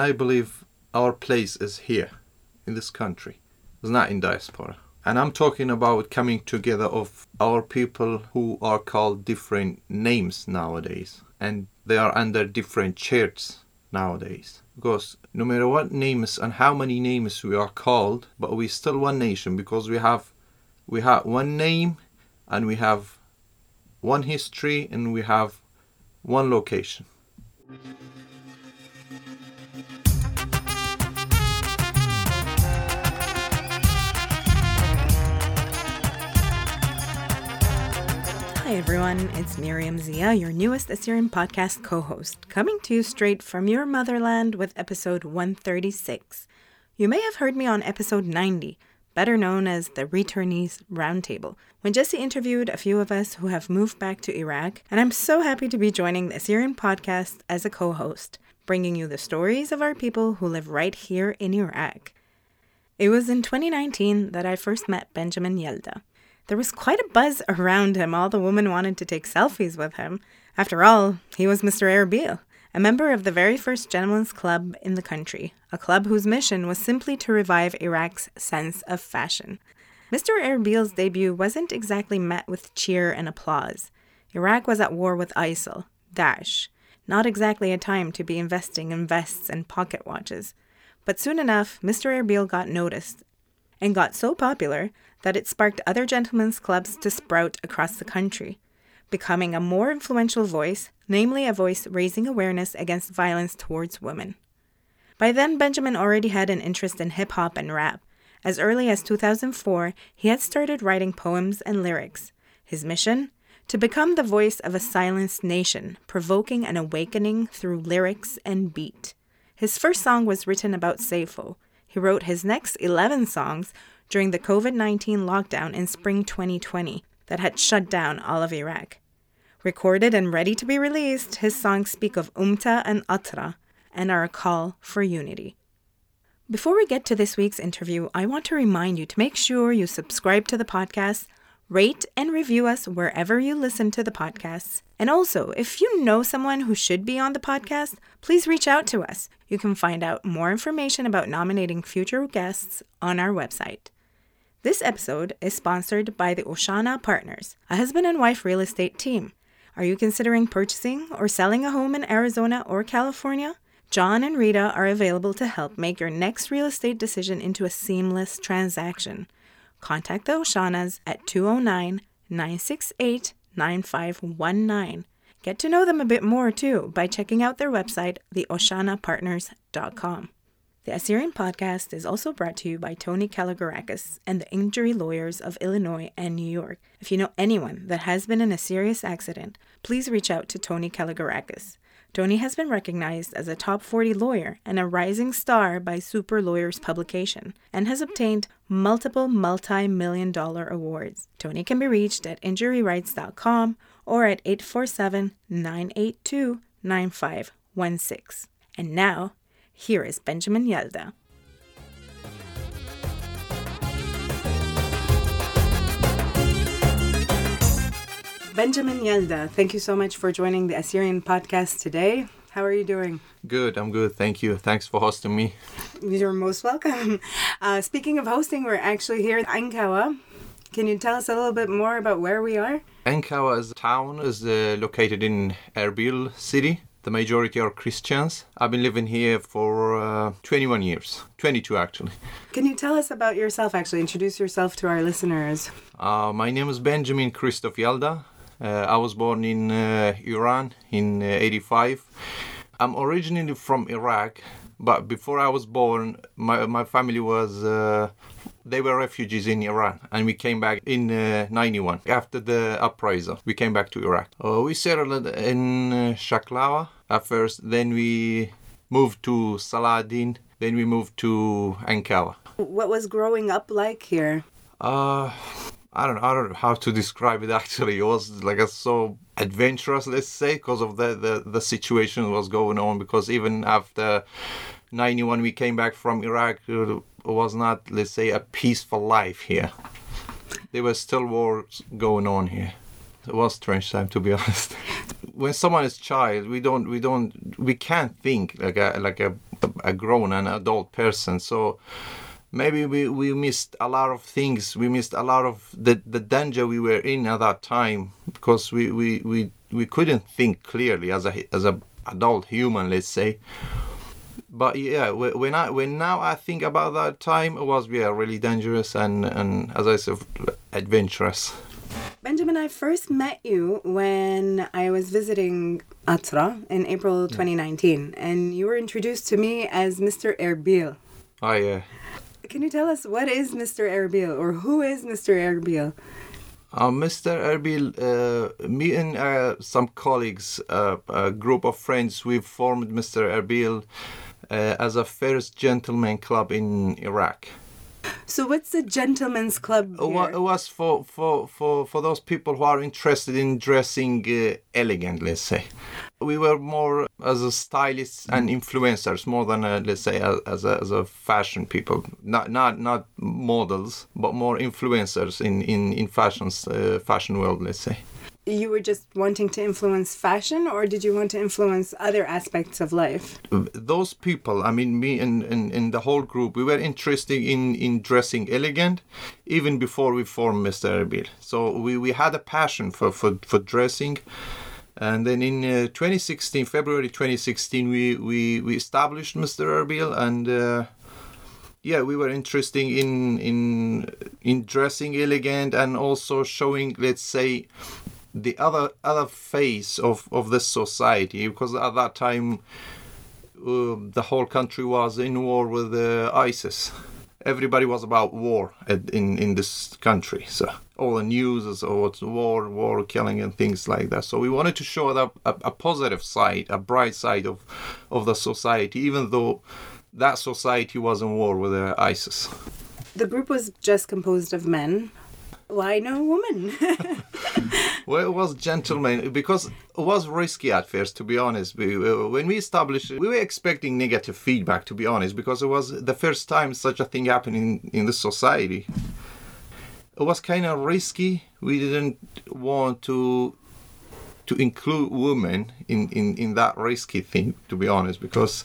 I believe our place is here, in this country. It's not in diaspora. And I'm talking about coming together of our people who are called different names nowadays. And they are under different churches nowadays. Because no matter what names and how many names we are called, but we still one nation because we have we have one name and we have one history and we have one location. Hi everyone, it's Miriam Zia, your newest Assyrian podcast co host, coming to you straight from your motherland with episode 136. You may have heard me on episode 90, better known as the Returnees Roundtable, when Jesse interviewed a few of us who have moved back to Iraq, and I'm so happy to be joining the Assyrian podcast as a co host, bringing you the stories of our people who live right here in Iraq. It was in 2019 that I first met Benjamin Yelda. There was quite a buzz around him. All the women wanted to take selfies with him. After all, he was Mr. Erbil, a member of the very first gentlemen's club in the country, a club whose mission was simply to revive Iraq's sense of fashion. Mr. Erbil's debut wasn't exactly met with cheer and applause. Iraq was at war with ISIL, Daesh, not exactly a time to be investing in vests and pocket watches. But soon enough, Mr. Erbil got noticed and got so popular that it sparked other gentlemen's clubs to sprout across the country, becoming a more influential voice, namely a voice raising awareness against violence towards women. By then, Benjamin already had an interest in hip hop and rap. As early as 2004, he had started writing poems and lyrics. His mission? To become the voice of a silenced nation, provoking an awakening through lyrics and beat. His first song was written about Saifo. He wrote his next 11 songs during the COVID 19 lockdown in spring 2020 that had shut down all of Iraq. Recorded and ready to be released, his songs speak of Umta and Atra and are a call for unity. Before we get to this week's interview, I want to remind you to make sure you subscribe to the podcast, rate and review us wherever you listen to the podcasts. And also, if you know someone who should be on the podcast, please reach out to us. You can find out more information about nominating future guests on our website. This episode is sponsored by the Oshana Partners, a husband and wife real estate team. Are you considering purchasing or selling a home in Arizona or California? John and Rita are available to help make your next real estate decision into a seamless transaction. Contact the Oshanas at 209 968 9519. Get to know them a bit more too by checking out their website, theoshanapartners.com. The Assyrian podcast is also brought to you by Tony Kalogerakis and the injury lawyers of Illinois and New York. If you know anyone that has been in a serious accident, please reach out to Tony Kalogerakis. Tony has been recognized as a top 40 lawyer and a rising star by Super Lawyers publication and has obtained multiple multi million dollar awards. Tony can be reached at injuryrights.com or at 847 982 9516. And now, here is Benjamin Yelda. Benjamin Yelda, thank you so much for joining the Assyrian podcast today. How are you doing? Good, I'm good. Thank you. Thanks for hosting me. You're most welcome. Uh, speaking of hosting, we're actually here in Ankawa. Can you tell us a little bit more about where we are? Ankawa as a town is uh, located in Erbil city. The majority are Christians. I've been living here for uh, 21 years, 22 actually. Can you tell us about yourself, actually? Introduce yourself to our listeners. Uh, my name is Benjamin Christoph Yalda. Uh, I was born in uh, Iran in uh, 85. I'm originally from Iraq, but before I was born, my, my family was uh, they were refugees in Iran, and we came back in uh, 91 after the uprising. We came back to Iraq. Uh, we settled in uh, Shaklawa at first, then we moved to Saladin, then we moved to Ankawa. What was growing up like here? Uh, I don't know. I don't know how to describe it. Actually, it was like a so adventurous, let's say, because of the, the the situation was going on. Because even after '91, we came back from Iraq. It was not, let's say, a peaceful life here. There was still wars going on here. It was strange time, to be honest. When someone is child, we don't, we don't, we can't think like a like a a grown and adult person. So maybe we, we missed a lot of things. We missed a lot of the, the danger we were in at that time because we, we, we, we couldn't think clearly as a as a adult human, let's say. But yeah, when I when now I think about that time, it was yeah really dangerous and and as I said, adventurous. Benjamin, I first met you when I was visiting Atra in April 2019, and you were introduced to me as Mr. Erbil. Oh yeah. Can you tell us what is Mr. Erbil or who is Mr. Erbil? Uh, Mr. Erbil, uh, me and uh, some colleagues, uh, a group of friends, we formed Mr. Erbil uh, as a first gentleman club in Iraq. So what's the gentleman's club? Here? It was for, for, for, for those people who are interested in dressing uh, elegant, let's say. We were more as a stylists and influencers more than a, let's say as a, as a fashion people, not not not models, but more influencers in in in fashions uh, fashion world, let's say you were just wanting to influence fashion or did you want to influence other aspects of life? Those people i mean me and, and, and the whole group we were interested in in dressing elegant even before we formed mr erbil. So we, we had a passion for, for, for dressing. And then in uh, 2016 february 2016 we, we, we established mr erbil and uh, yeah, we were interested in in in dressing elegant and also showing, let's say, the other other face of of this society because at that time uh, the whole country was in war with uh, ISIS. Everybody was about war at, in in this country. So all the news is oh war, war, killing, and things like that. So we wanted to show a, a, a positive side, a bright side of of the society, even though that society was in war with uh, ISIS. The group was just composed of men why no woman? well, it was gentlemen because it was risky at first, to be honest. We, when we established it, we were expecting negative feedback, to be honest, because it was the first time such a thing happened in, in the society. It was kind of risky. We didn't want to to include women in, in, in that risky thing, to be honest, because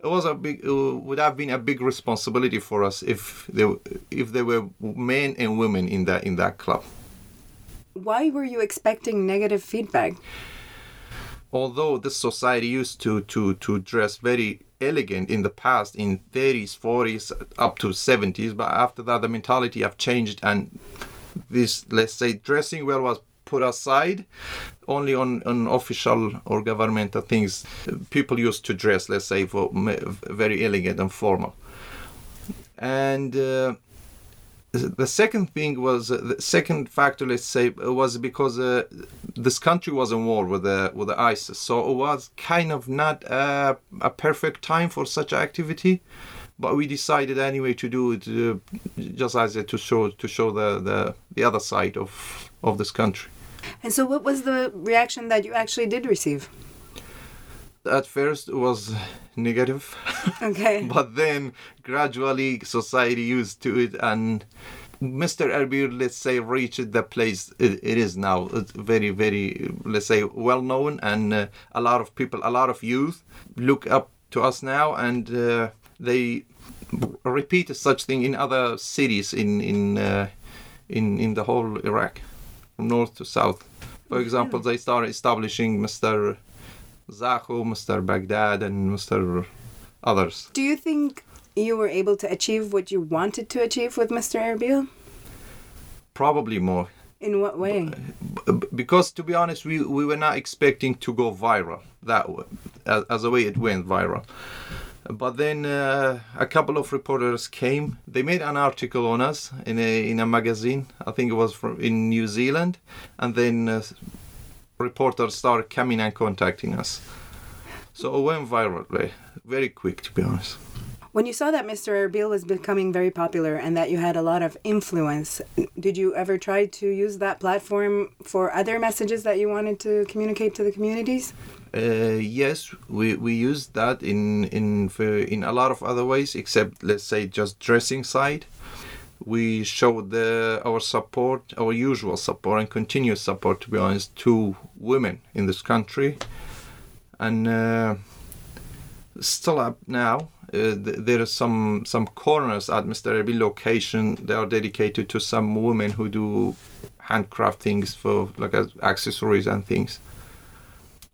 it was a big it would have been a big responsibility for us if there if there were men and women in that in that club why were you expecting negative feedback? Although this society used to to to dress very elegant in the past in 30s 40s up to 70s but after that the mentality have changed and this let's say dressing well was put aside only on, on official or governmental things. People used to dress let's say for very elegant and formal. And uh, the second thing was uh, the second factor let's say was because uh, this country was in war with the with the isis so it was kind of not a, a perfect time for such activity but we decided anyway to do it uh, just as to show to show the, the the other side of of this country and so, what was the reaction that you actually did receive? At first, it was negative. Okay. but then, gradually, society used to it, and Mr. Erbil, let's say, reached the place it, it is now. It's very, very, let's say, well known, and uh, a lot of people, a lot of youth look up to us now, and uh, they repeat such thing in other cities in in uh, in in the whole Iraq from north to south. For example, they started establishing Mr. Zakho, Mr. Baghdad, and Mr. others. Do you think you were able to achieve what you wanted to achieve with Mr. Erbil? Probably more. In what way? Because to be honest, we, we were not expecting to go viral that way, as, as a way it went viral. But then uh, a couple of reporters came. They made an article on us in a in a magazine. I think it was from in New Zealand, and then uh, reporters start coming and contacting us. So it went viral very, very quick, to be honest. When you saw that Mr. Erbil was becoming very popular and that you had a lot of influence, did you ever try to use that platform for other messages that you wanted to communicate to the communities? Uh, yes, we, we use that in in in a lot of other ways, except let's say just dressing side. We showed the, our support, our usual support and continuous support, to be honest, to women in this country, and uh, still up now. Uh, th- there are some some corners at Mr. Erbil location. They are dedicated to some women who do handcraft things for like uh, accessories and things.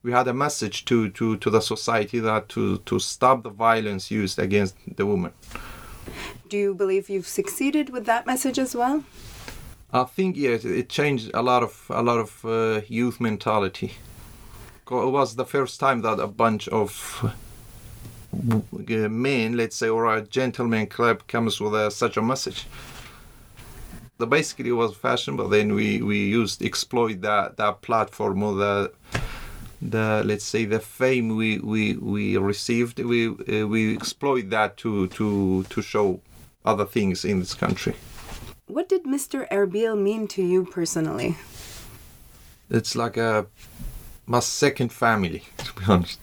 We had a message to, to, to the society that to, to stop the violence used against the woman. Do you believe you've succeeded with that message as well? I think yes, it changed a lot of a lot of uh, youth mentality. It was the first time that a bunch of uh, men, let's say, or a gentleman club comes with a, such a message. The basically it was fashion, but then we we used exploit that that platform or the the let's say the fame we we we received. We uh, we exploit that to to to show other things in this country. What did Mr. Erbil mean to you personally? it's like a my second family to be honest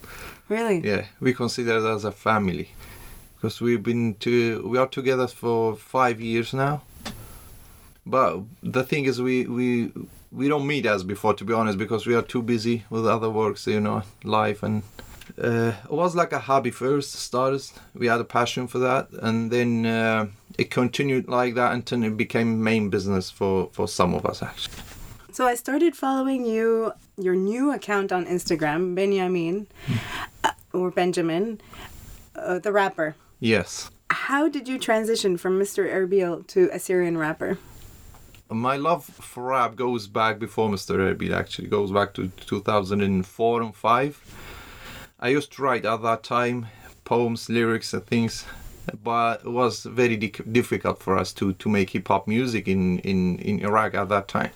Really? yeah we consider it as a family because we've been to we are together for five years now but the thing is we we we don't meet as before to be honest because we are too busy with other works you know life and uh, it was like a hobby first started we had a passion for that and then uh, it continued like that until it became main business for for some of us actually So I started following you, your new account on Instagram, Benjamin, uh, or Benjamin, uh, the rapper. yes How did you transition from Mr. Erbil to Assyrian rapper? My love for rap goes back before Mr. Erbil actually goes back to 2004 and 5. I used to write at that time poems, lyrics and things but it was very di- difficult for us to, to make hip hop music in, in, in Iraq at that time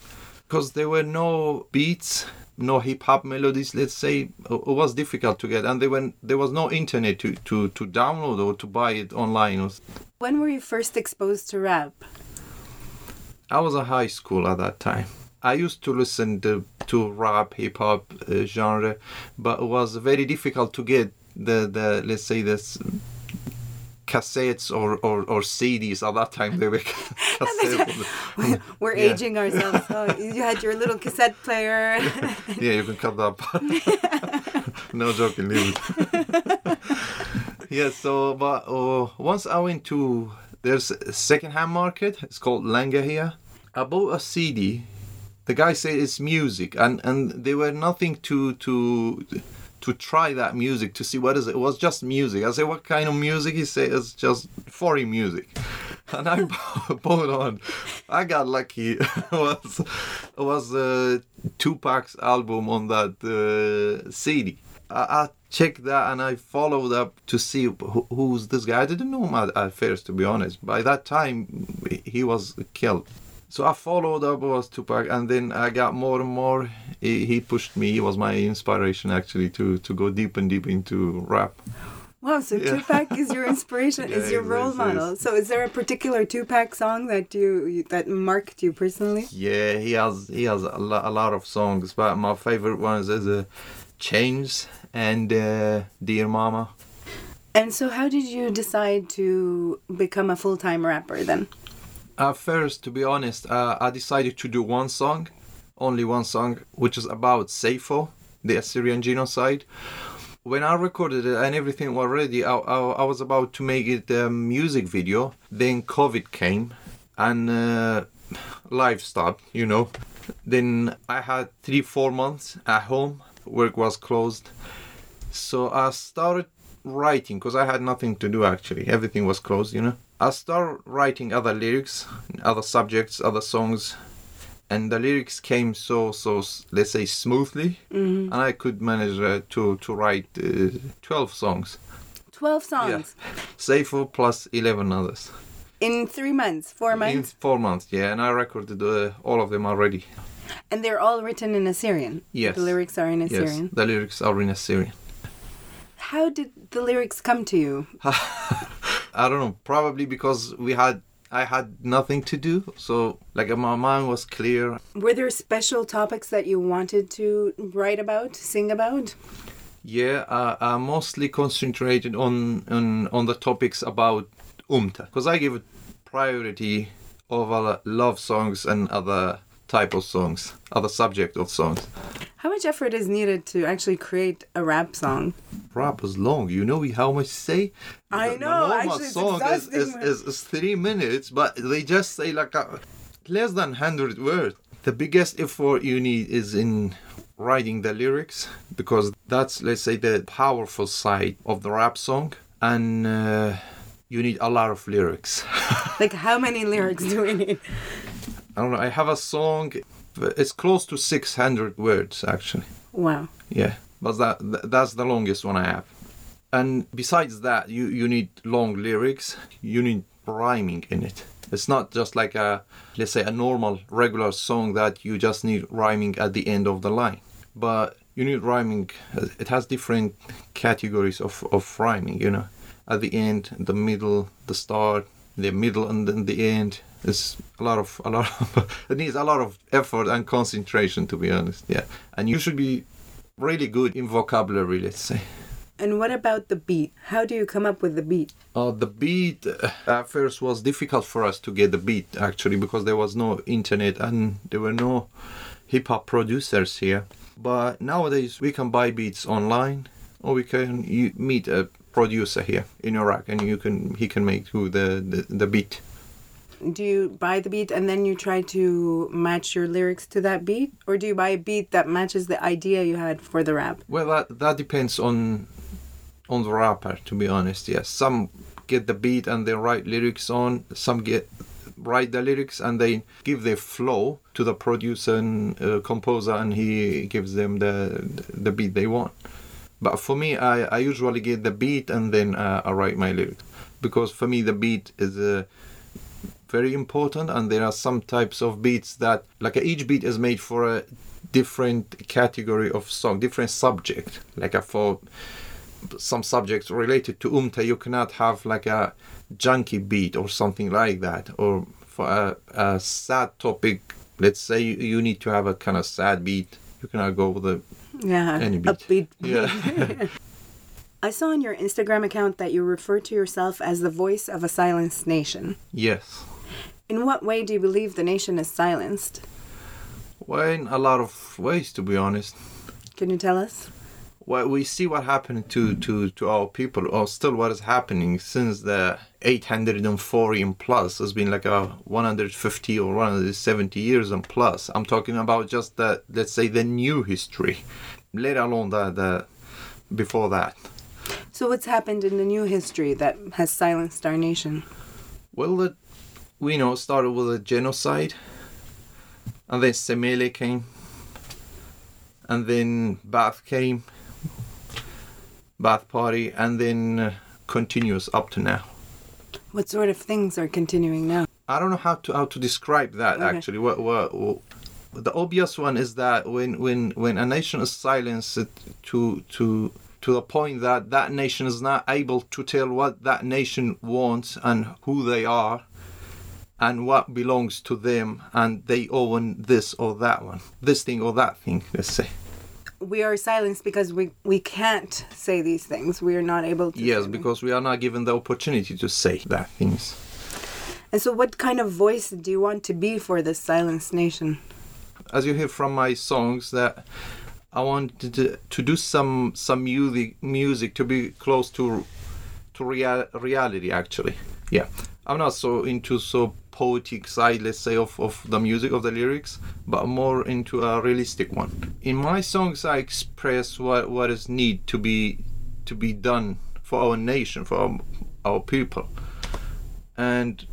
because there were no beats, no hip hop melodies. Let's say it was difficult to get, and there were there was no internet to, to, to download or to buy it online. When were you first exposed to rap? I was a high school at that time. I used to listen to, to rap, hip hop uh, genre, but it was very difficult to get the, the let's say this cassettes or, or, or CDs at that time. They were cassettes. We're Yeah. aging ourselves. Oh, you had your little cassette player. yeah, you can cut that part. no joking, leave it. yeah, so but uh, once I went to there's a second-hand market. It's called Langa here. I bought a CD. The guy said it's music, and and there were nothing to to to try that music to see what is it. It was just music. I said, what kind of music? He said it's just foreign music. And I bought on. I got lucky. it was it was uh, Tupac's album on that uh, CD. I, I checked that and I followed up to see who, who's this guy. I didn't know him at, at first, to be honest. By that time, he was killed. So I followed up was Tupac, and then I got more and more. He, he pushed me. He was my inspiration actually to to go deep and deep into rap. Wow, so Yeah. Tupac is your inspiration, Yeah, is your role is, model. is. So is there a particular Tupac song that you that marked you personally? Yeah, he has he has a, lo- a lot of songs, but my favorite ones is uh, Chains and uh, Dear Mama. And so how did you decide to become a full-time rapper then? At first, to be honest, uh, I decided to do one song, only one song, which is about Saifo, the Assyrian genocide. When I recorded it and everything was ready, I, I, I was about to make it a music video. Then COVID came and uh, life stopped, you know. Then I had three, four months at home. Work was closed. So I started writing because I had nothing to do actually. Everything was closed, you know. I started writing other lyrics, other subjects, other songs, and the lyrics came so so let's say smoothly, and I could manage uh, to to write uh, twelve songs. 12 songs yeah, Saifo plus eleven others in 3 months, 4 months. in four months. Yeah, and I recorded uh, all of them already. And they're all written in Assyrian. Yes. The lyrics are in Yes, Assyrian. the lyrics are in Assyrian. How did the lyrics come to you? I don't know, probably because we had I had nothing to do, so like my mind was clear. Were there special topics that you wanted to write about, sing about? Yeah, uh, I mostly concentrated on on on the topics about umta because I give priority over love songs and other type of songs, other subject of songs. How much effort is needed to actually create a rap song? Rap is long. You know how much say? I The- the know, normal song is, is, is, is three minutes, but they just say like a, less than 100 words. The biggest effort you need is in writing the lyrics because that's, let's say, the powerful side of the rap song. And uh, you need a lot of lyrics. Like, how many lyrics do we need? I don't know. I have a song. It's close to 600 words actually. Wow. Yeah, but that that's the longest one I have. And besides that, you you need long lyrics. You need rhyming in it. It's not just like a let's say a normal regular song that you just need rhyming at the end of the line. But you need rhyming. It has different categories of of rhyming. You know, at the end, the middle, the start, the middle, and then the end. It's a lot of a lot of it needs a lot of effort and concentration to be honest. Yeah, and you should be really good in vocabulary. Let's say. And what about the beat? How do you come up with the beat? Uh, the beat uh, at first was difficult for us to get the beat actually because there was no internet and there were no hip hop producers here. But nowadays we can buy beats online or we can meet a producer here in Iraq and you can he can make you the, the, the beat. Do you buy the beat and then you try to match your lyrics to that beat? Or do you buy a beat that matches the idea you had for the rap? Well, that that depends on on the rapper. To be honest, yes. Some get the beat and they write lyrics on. Some get write the lyrics and they give their flow to the producer and uh, composer, and he gives them the the beat they want. But for me, I, I usually get the beat and then uh, I write my lyrics because for me the beat is uh, very important and there are some types of beats that like each beat is made for a different category of song different subject like for some subjects related to umta you cannot have like a junky beat or something like that or for a, a sad topic let's say you, need to have a kind of sad beat you cannot go with a Yeah, Any beat. upbeat. yeah I saw on your Instagram account that you refer to yourself as the voice of a silenced nation. yes In what way do you believe the nation is silenced? well in a lot of ways to be honest Can you tell us? well, we see what happened to, to, to our people, or still what is happening since the 840 and plus has been like a 150 or 170 years and plus. I'm talking about just the, let's say, the new history, let alone the, the before that. So, what's happened in the new history that has silenced our nation? Well, it, we know it started with a genocide, and then Simele came, and then Baath came, Baath Party, and then uh, continues up to now. What sort of things are continuing now? I don't know how to how to describe that Okay. actually. What, what, what the obvious one is that when when when a nation is silenced to to to the point that that nation is not able to tell what that nation wants and who they are and what belongs to them and they own this or that one this thing or that thing let's say We are silenced because we, we can't say these things. We are not able to. yes because we are not given the opportunity to say that things And so, what kind of voice do you want to be for this silenced nation? as you hear from my songs that I wanted to, to do some some music music to be close to to real, reality actually. Yeah. I'm not so into so poetic side let's say of, of the music of the lyrics but more into a realistic one. In my songs i express what what is need to be to be done for our nation for our, our people. And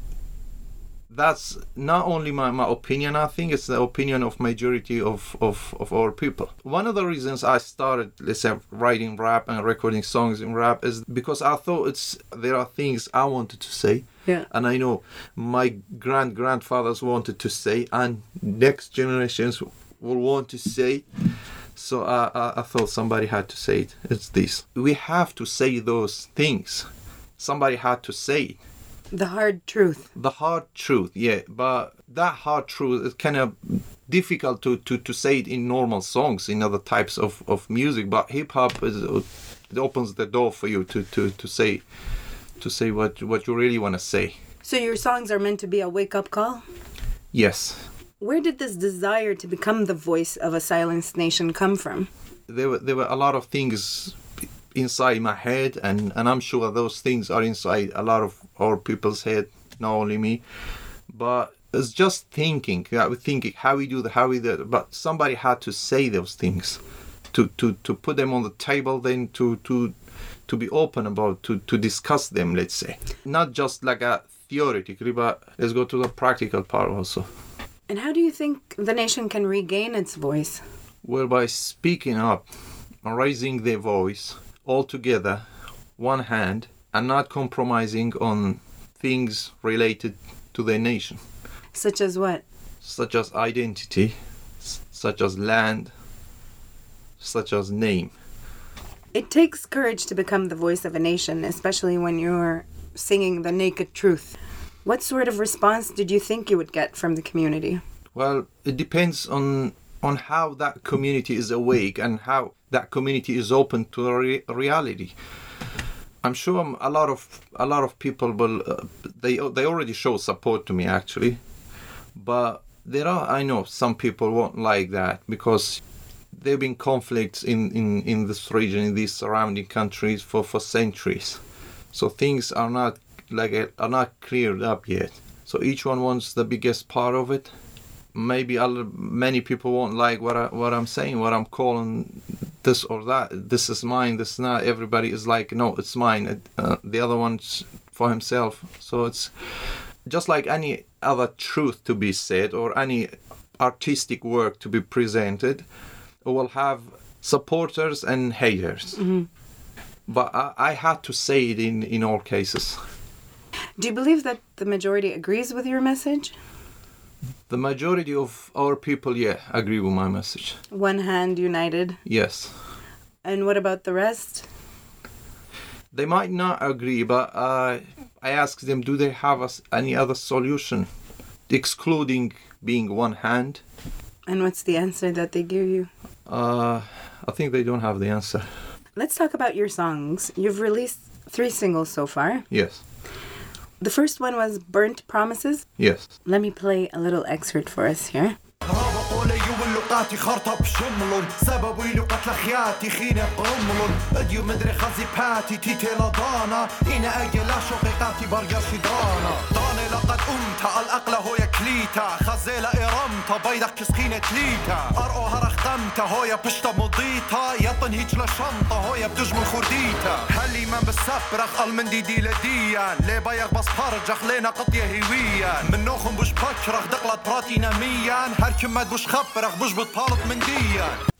that's not only my, my opinion i think it's the opinion of majority of, of, of our people. One of the reasons i started let's say writing rap and recording songs in rap is because i thought it's there are things i wanted to say. Yeah. and i know my grand grandfathers wanted to say and next generations will want to say. So I, I, I thought somebody had to say it. It's this. We have to say those things. Somebody had to say it The hard truth. the hard truth yeah but that hard truth is kind of difficult to, to, to say it in normal songs in other types of, of music but hip-hop is it opens the door for you to, to, to say to say what what you really want to say So, your songs are meant to be a wake up call? yes Where did this desire to become the voice of a silenced nation come from? There were there were a lot of things inside my head, and and I'm sure those things are inside a lot of our people's head, not only me. But it's just thinking. Yeah, thinking how we do that, how we do it. But somebody had to say those things, to to to put them on the table, then to to to be open about to to discuss them. Let's say not just like a theoretically, but let's go to the practical part also. And how do you think the nation can regain its voice? Well, by speaking up, raising their voice all together, one hand, and not compromising on things related to their nation, Such as what? such as identity, such as land, such as name. It takes courage to become the voice of a nation, especially when you're singing the naked truth. What sort of response did you think you would get from the community? Well, it depends on on how that community is awake and how that community is open to re- reality. I'm sure a lot of a lot of people will uh, they they already show support to me actually, but there are I know some people won't like that because there have been conflicts in, in, in this region in these surrounding countries for, for centuries, so things are not like uh, are not cleared up yet. So each one wants the biggest part of it. Maybe other, many people won't like what I, what I'm saying, what I'm calling this or that. This is mine. This is not. Everybody is like, no, it's mine. Uh, the other one's for himself. So it's just like any other truth to be said or any artistic work to be presented. Will have supporters and haters. But I, I had to say it in in all cases. Do you believe that the majority agrees with your message? The majority of our people, yeah, agree with my message. One hand united. Yes. And what about the rest? They might not agree, but uh, I ask them, do they have us any other solution, excluding being one hand? And what's the answer that they give you? Uh, I think they don't have the answer. Let's talk about your songs. You've released three singles so far. Yes. The first one was Burnt Promises. Yes. Let me play a little excerpt for us here. رابط لي واللقاتي خرطة بشملن سببي لقتل خياتي خينة برملن اديو مدري خزي باتي تيتي لضانا إنا أجي لا شقيقاتي برجر شدانا لقد أمتا الأقلة هويا كليتا. خزيلة إرمتا بيدك كسخينة تليتا. أرقو هرختمتا هويا بشتا مضيتا. يطن هيج لشنطة هويا بتجمل خرديتا. هلي من بسبرخ المندي دي لديان لي بيغ بس فرجخ لينا قطية هويان من نوخم بوش بكرخ دقلت براتي نميان هر كمت بوش خبرخ بوش بتبالط من ديان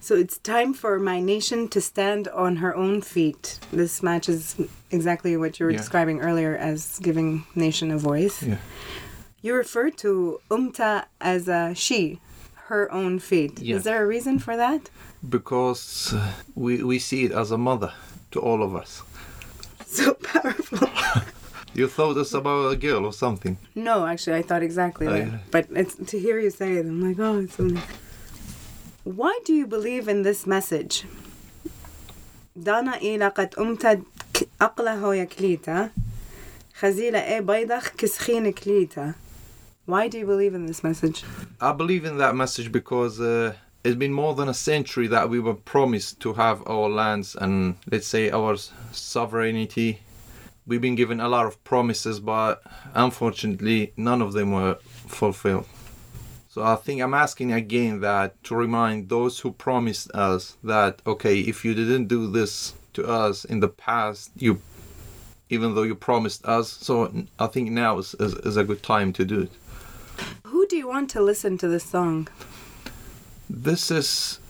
So it's time for my nation to stand on her own feet. This matches exactly what you were Yeah. describing earlier as giving nation a voice. Yeah. You refer to Umta as a she, her own feet. Yeah. Is there a reason for that? Because uh, we, we see it as a mother to all of us. So powerful. You thought it's about a girl or something. no, actually, I thought exactly Oh, that. But it's, to hear you say it, I'm like, oh, it's so nice. Why do you believe in this message? دانا إلى قد أمتد ك- أقلة هويا كليتا خزيلة إيه بيضخ كسخين كليتا Why do you believe in this message? I believe in that message because uh, it's been more than a century that we were promised to have our lands and, let's say, our s- sovereignty. We've been given a lot of promises, but unfortunately, none of them were fulfilled. So I think I'm asking again that to remind those who promised us that, okay, if you didn't do this to us in the past, you, even though you promised us, so I think now is, is, is a good time to do it. Who do you want to listen to this song? This is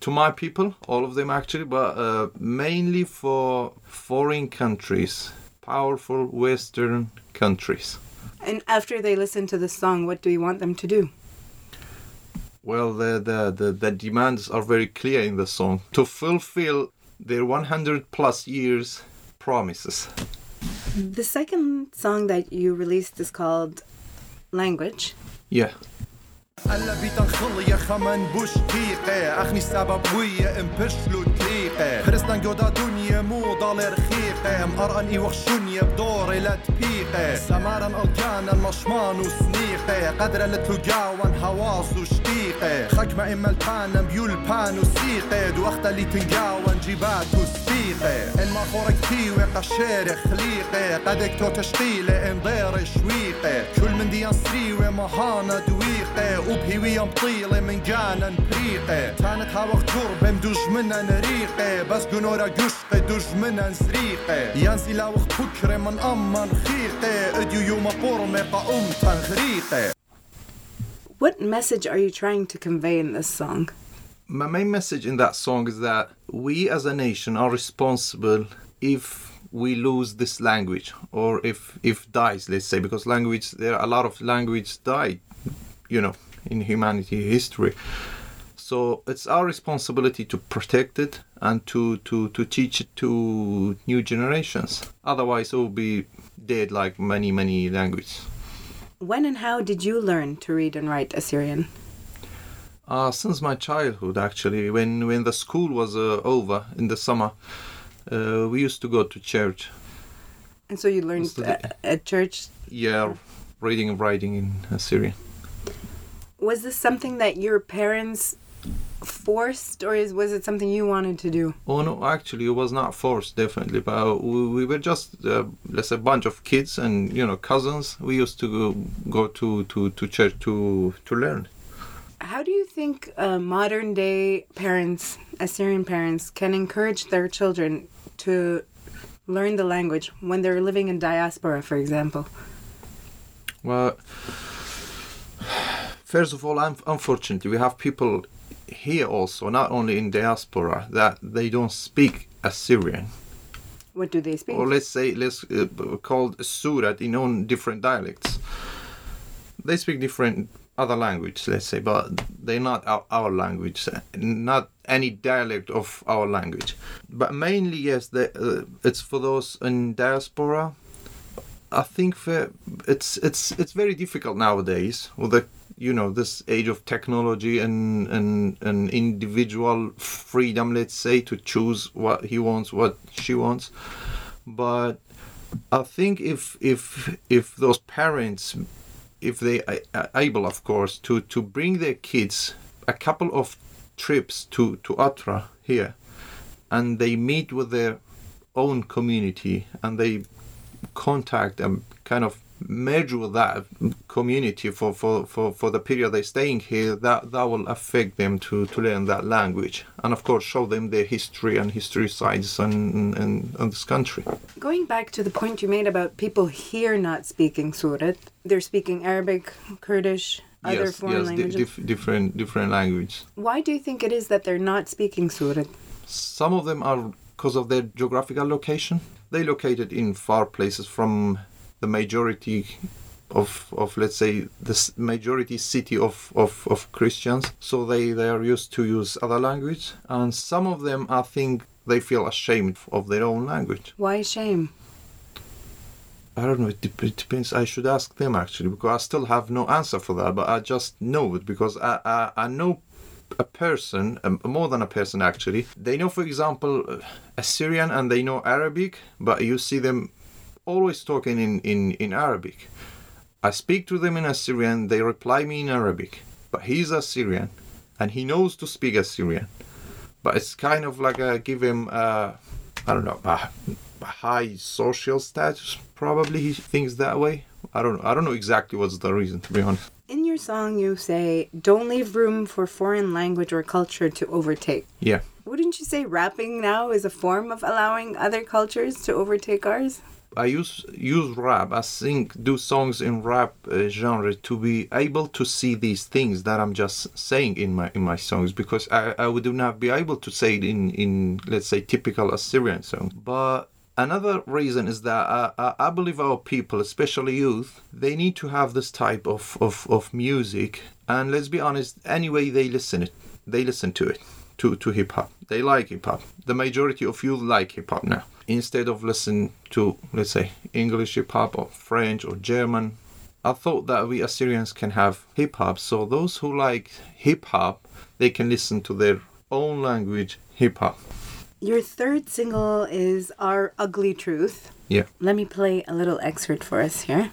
to my people, all of them actually, but uh, mainly for foreign countries, powerful Western countries. And after they listen to this song, what do you want them to do? Well, the, the, the, the demands are very clear in the song to fulfill their 100 plus years promises. The second song that you released is called Language. Yeah. هلا بيتنخل يا خمن بوش تيقة أخني سبب ويا امبشلو تيقة خيقة. خرسنا جودا دنيا مو ضال رخيقة مقرقن اي وخشونيا بدوري لا تبيقة. سمارا القانا المشمان وسنيقة قدرة لتلقاون هواص وشتيقة خجمة إما البانا بيول بانو سيقة دوختا اللي تنقاون جيبات وسيقة إن ما خورك تيوي قشير خليقة قدك تو تشقيلة إن ضير شويقة كل من ديان سريوة مهانا دويقة وبهيوية مطيلة من جانا بريقة تانت هاوخ جربة مدوج منا نريقة بس قنورا قشقة دوج منا نزريقة يانزي لاوخ بكرة من أمان خيقة اديو يوم قرمة قا أم تنغريقة What message are you trying to convey in this song? My main message in that song is that we as a nation are responsible if we lose this language or if if dies let's say because language there are a lot of language died you know in humanity history. So it's our responsibility to protect it and to to to teach it to new generations. Otherwise it will be dead like many many languages. When and how did you learn to read and write Assyrian? Uh, since my childhood, actually, when when the school was uh, over in the summer, uh, we used to go to church. And so you learned at, at church. Yeah, reading and writing in Assyrian. Was this something that your parents forced, or is, was it something you wanted to do? Oh no, actually, it was not forced, definitely. But uh, we, we were just uh, let's say a bunch of kids and you know cousins. We used to go, go to, to, to church to to learn. How do you think uh, modern day parents, Assyrian parents, can encourage their children to learn the language when they're living in diaspora, for example? Well, first of all, un- unfortunately, we have people here also, not only in diaspora, that they don't speak Assyrian. What do they speak? or let's say let's uh, called Surat in own different dialects. They speak different other language, let's say, but they're not our, our language, not any dialect of our language. But mainly, yes, they, uh, it's for those in diaspora. I think for, it's it's it's very difficult nowadays with the you know this age of technology and and and individual freedom let's say to choose what he wants what she wants but i think if if if those parents if they are able of course to to bring their kids a couple of trips to to Atra here and they meet with their own community and they contact and kind of merge with that community for, for, for, for the period they're staying here, that, that will affect them to, to learn that language. And of course, show them their history and history sides and, and, and this country. Going back to the point you made about people here not speaking Surat, they're speaking Arabic, Kurdish, other yes, foreign yes, languages. dif- different, different language. Why do you think it is that they're not speaking Surat? Some of them are because of their geographical location. They located in far places from the majority of, of let's say the majority city of, of, of Christians. So they, they are used to use other language, and some of them I think they feel ashamed of their own language. Why shame? I don't know. It, it depends. I should ask them actually because I still have no answer for that. But I just know it because I I, I know a person, um, more than a person actually. They know, for example, uh, Assyrian and they know Arabic, but you see them always talking in in in Arabic. I speak to them in Assyrian. They reply me in Arabic, but he's Assyrian, and he knows to speak Assyrian. But it's kind of like a give him. Uh, I don't know. A, a high social status. Probably he thinks that way. I don't. I don't know exactly what's the reason, to be honest. In your song, you say, Don't leave room for foreign language or culture to overtake. Yeah. Wouldn't you say rapping now is a form of allowing other cultures to overtake ours? I use use rap. I sing, do songs in rap uh, genre to be able to see these things that I'm just saying in my in my songs because I, I would not be able to say it in in let's say typical Assyrian song. But another reason is that I, I, believe our people, especially youth, they need to have this type of, of, of music. And let's be honest, anyway they listen it, they listen to it, to, to hip hop. They like hip hop. The majority of youth like hip hop now. Instead of listening to let's say English hip hop or French or German, I thought that we Assyrians can have hip hop. So those who like hip hop, they can listen to their own language hip hop. Your third single is Our Ugly Truth. Yeah. Let me play a little excerpt for us here.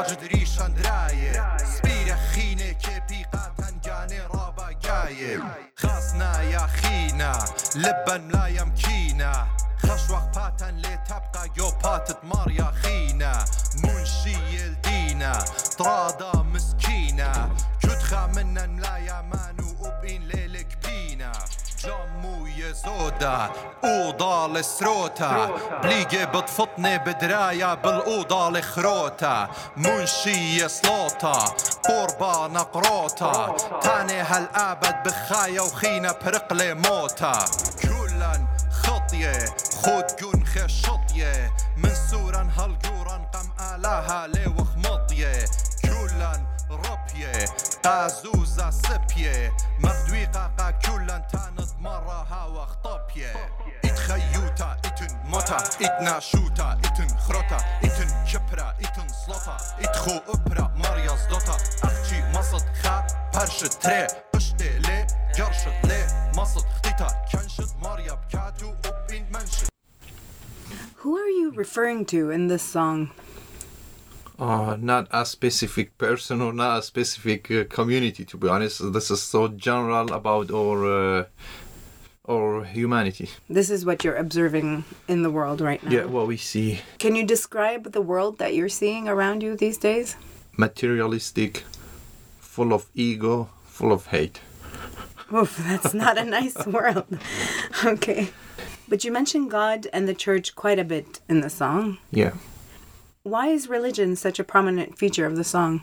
تاج دری شندرایە سپیرە خینێ کێپیقا تەنگانێ ڕابگایە خاس نایە خینە لە بەن لایم کینە. خەشوەق پاتەن لێ تەبقا گۆ پاتت ماڕیا خینە. السوداء أوضة السروتة بليجي بتفطني بدراية بالأوضة الخروتة منشي سلوطة قربة نقروتا تاني هالأبد بخايا وخينا برقلي موتة كلا خطية خود جون خشطية من سورا هالجورا قم آلاها لي وخمطية كلا ربية قازوزة سبية مردويقة قا كلا itna slota, upra, zdota, masat tre, le, le, masat bkatu, upin. Who are you referring to in this song? Uh, not a specific person or not a specific uh, community, to be honest. This is so general about our uh, our humanity. This is what you're observing in the world right now. Yeah, what we see Can you describe the world that you're seeing around you these days? materialistic, full of ego, full of hate. Oof, that's not a nice world. Okay. But you mentioned God and the church quite a bit in the song. Yeah. Why is religion such a prominent feature of the song?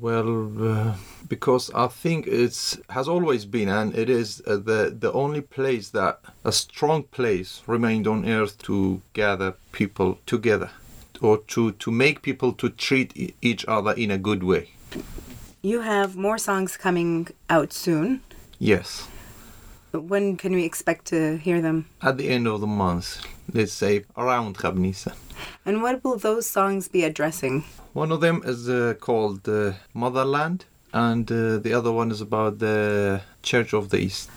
Well, uh, because I think it's has always been, and it is uh, the the only place that a strong place remained on earth to gather people together, or to to make people to treat e- each other in a good way. You have more songs coming out soon. Yes, When can we expect to hear them? at the end of the month, let's say around Khabnisa. And what will those songs be addressing? One of them is uh, called uh, Motherland, and uh, the other one is about the Church of the East.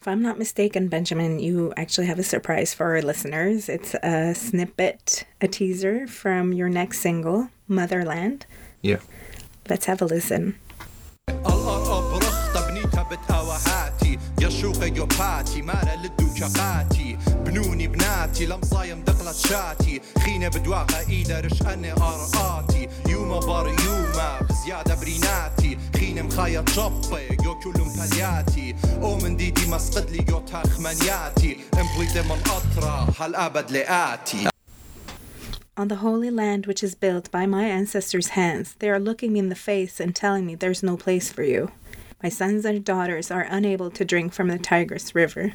If I'm not mistaken, Benjamin, you actually have a surprise for our listeners. It's a snippet, a teaser from your next single, Motherland. Yeah. Let's have a listen. بتهاوهاتي يا شوقي يو باتي مارا لدو شقاتي بنوني بناتي لمصايم دقلت شاتي خينة بدواقة إيدا رشقني أرقاتي يوما بار يوما بزيادة بريناتي خينة مخايا شبي يو كلهم بلياتي أو من ديدي مسقد لي يو تخمنياتي امبليتي من أطرا هالأبد لآتي On the holy land which is built by my ancestors' hands, they are looking me in the face and telling me there's no place for you. My sons and daughters are unable to drink from the Tigris River.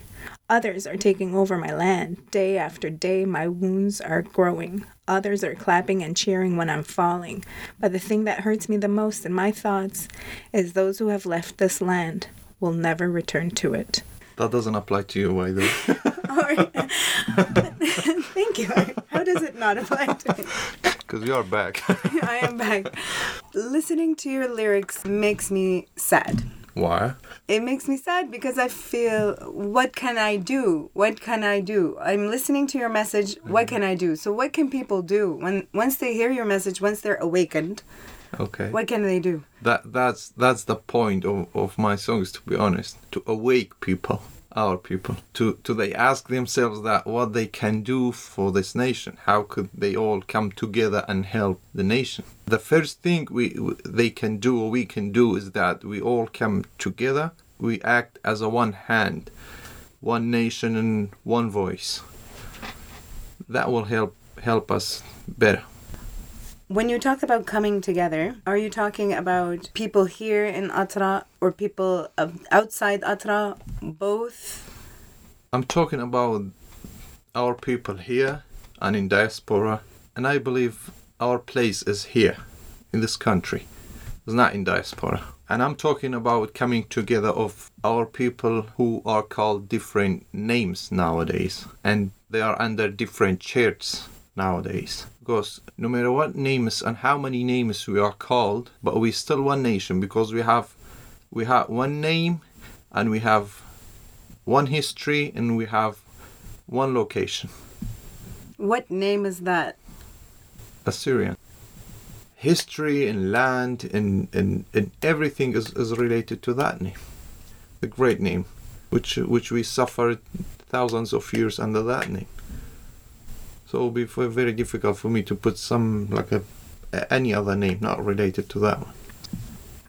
Others are taking over my land. Day after day, my wounds are growing. Others are clapping and cheering when I'm falling. But the thing that hurts me the most in my thoughts is those who have left this land will never return to it. That doesn't apply to you either. Thank you. How does it not apply to me? Because you are back. I am back. Listening to your lyrics makes me sad. Why? It makes me sad because I feel, what can I do? What can I do? I'm listening to your message. What mm-hmm. can I do? So, what can people do when once they hear your message, once they're awakened? Okay. What can they do? That that's that's the point of, of my songs. To be honest, to awake people, our people, to to they ask themselves that what they can do for this nation. How could they all come together and help the nation? The first thing we they can do or we can do is that we all come together. We act as a one hand, one nation and one voice. That will help help us better. When you talk about coming together, are you talking about people here in Atra or people of- outside Atra? Both? I'm talking about our people here and in diaspora, and I believe our place is here in this country. It's not in diaspora. And I'm talking about coming together of our people who are called different names nowadays, and they are under different churches nowadays. Because no matter what names and how many names we are called, but we still one nation because we have we have one name and we have one history and we have one location. What name is that? Assyrian. History and land and, and, and everything is, is related to that name. The great name, which which we suffered thousands of years under that name. So it will be very difficult for me to put some like a any other name not related to that one.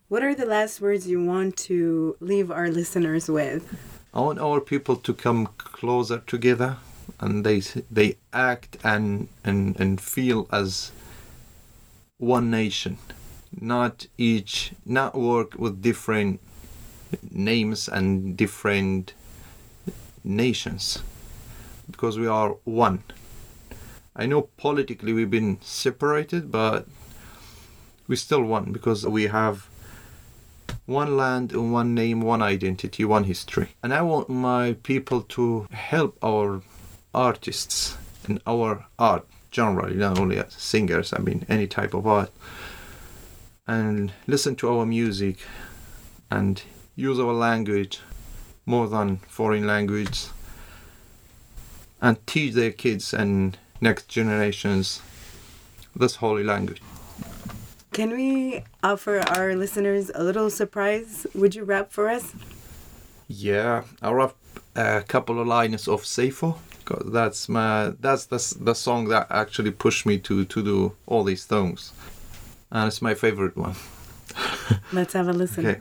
What are the last words you want to leave our listeners with? I want our people to come closer together and they they act and and and feel as one nation not each not work with different names and different nations because we are one i know politically we've been separated but we still one because we have one land and one name one identity one history. And i want my people to help our artists and our art generally not only as singers i mean any type of art and listen to our music and use our language more than foreign language and teach their kids and next generations this holy language Can we offer our listeners a little surprise? Would you rap for us? Yeah, I'll rap a couple of lines of Saifo. That's my that's the the song that actually pushed me to to do all these songs, and it's my favorite one. Let's have a listen. Okay.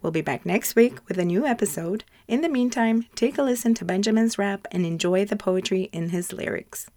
We'll be back next week with a new episode. In the meantime, take a listen to Benjamin's rap and enjoy the poetry in his lyrics.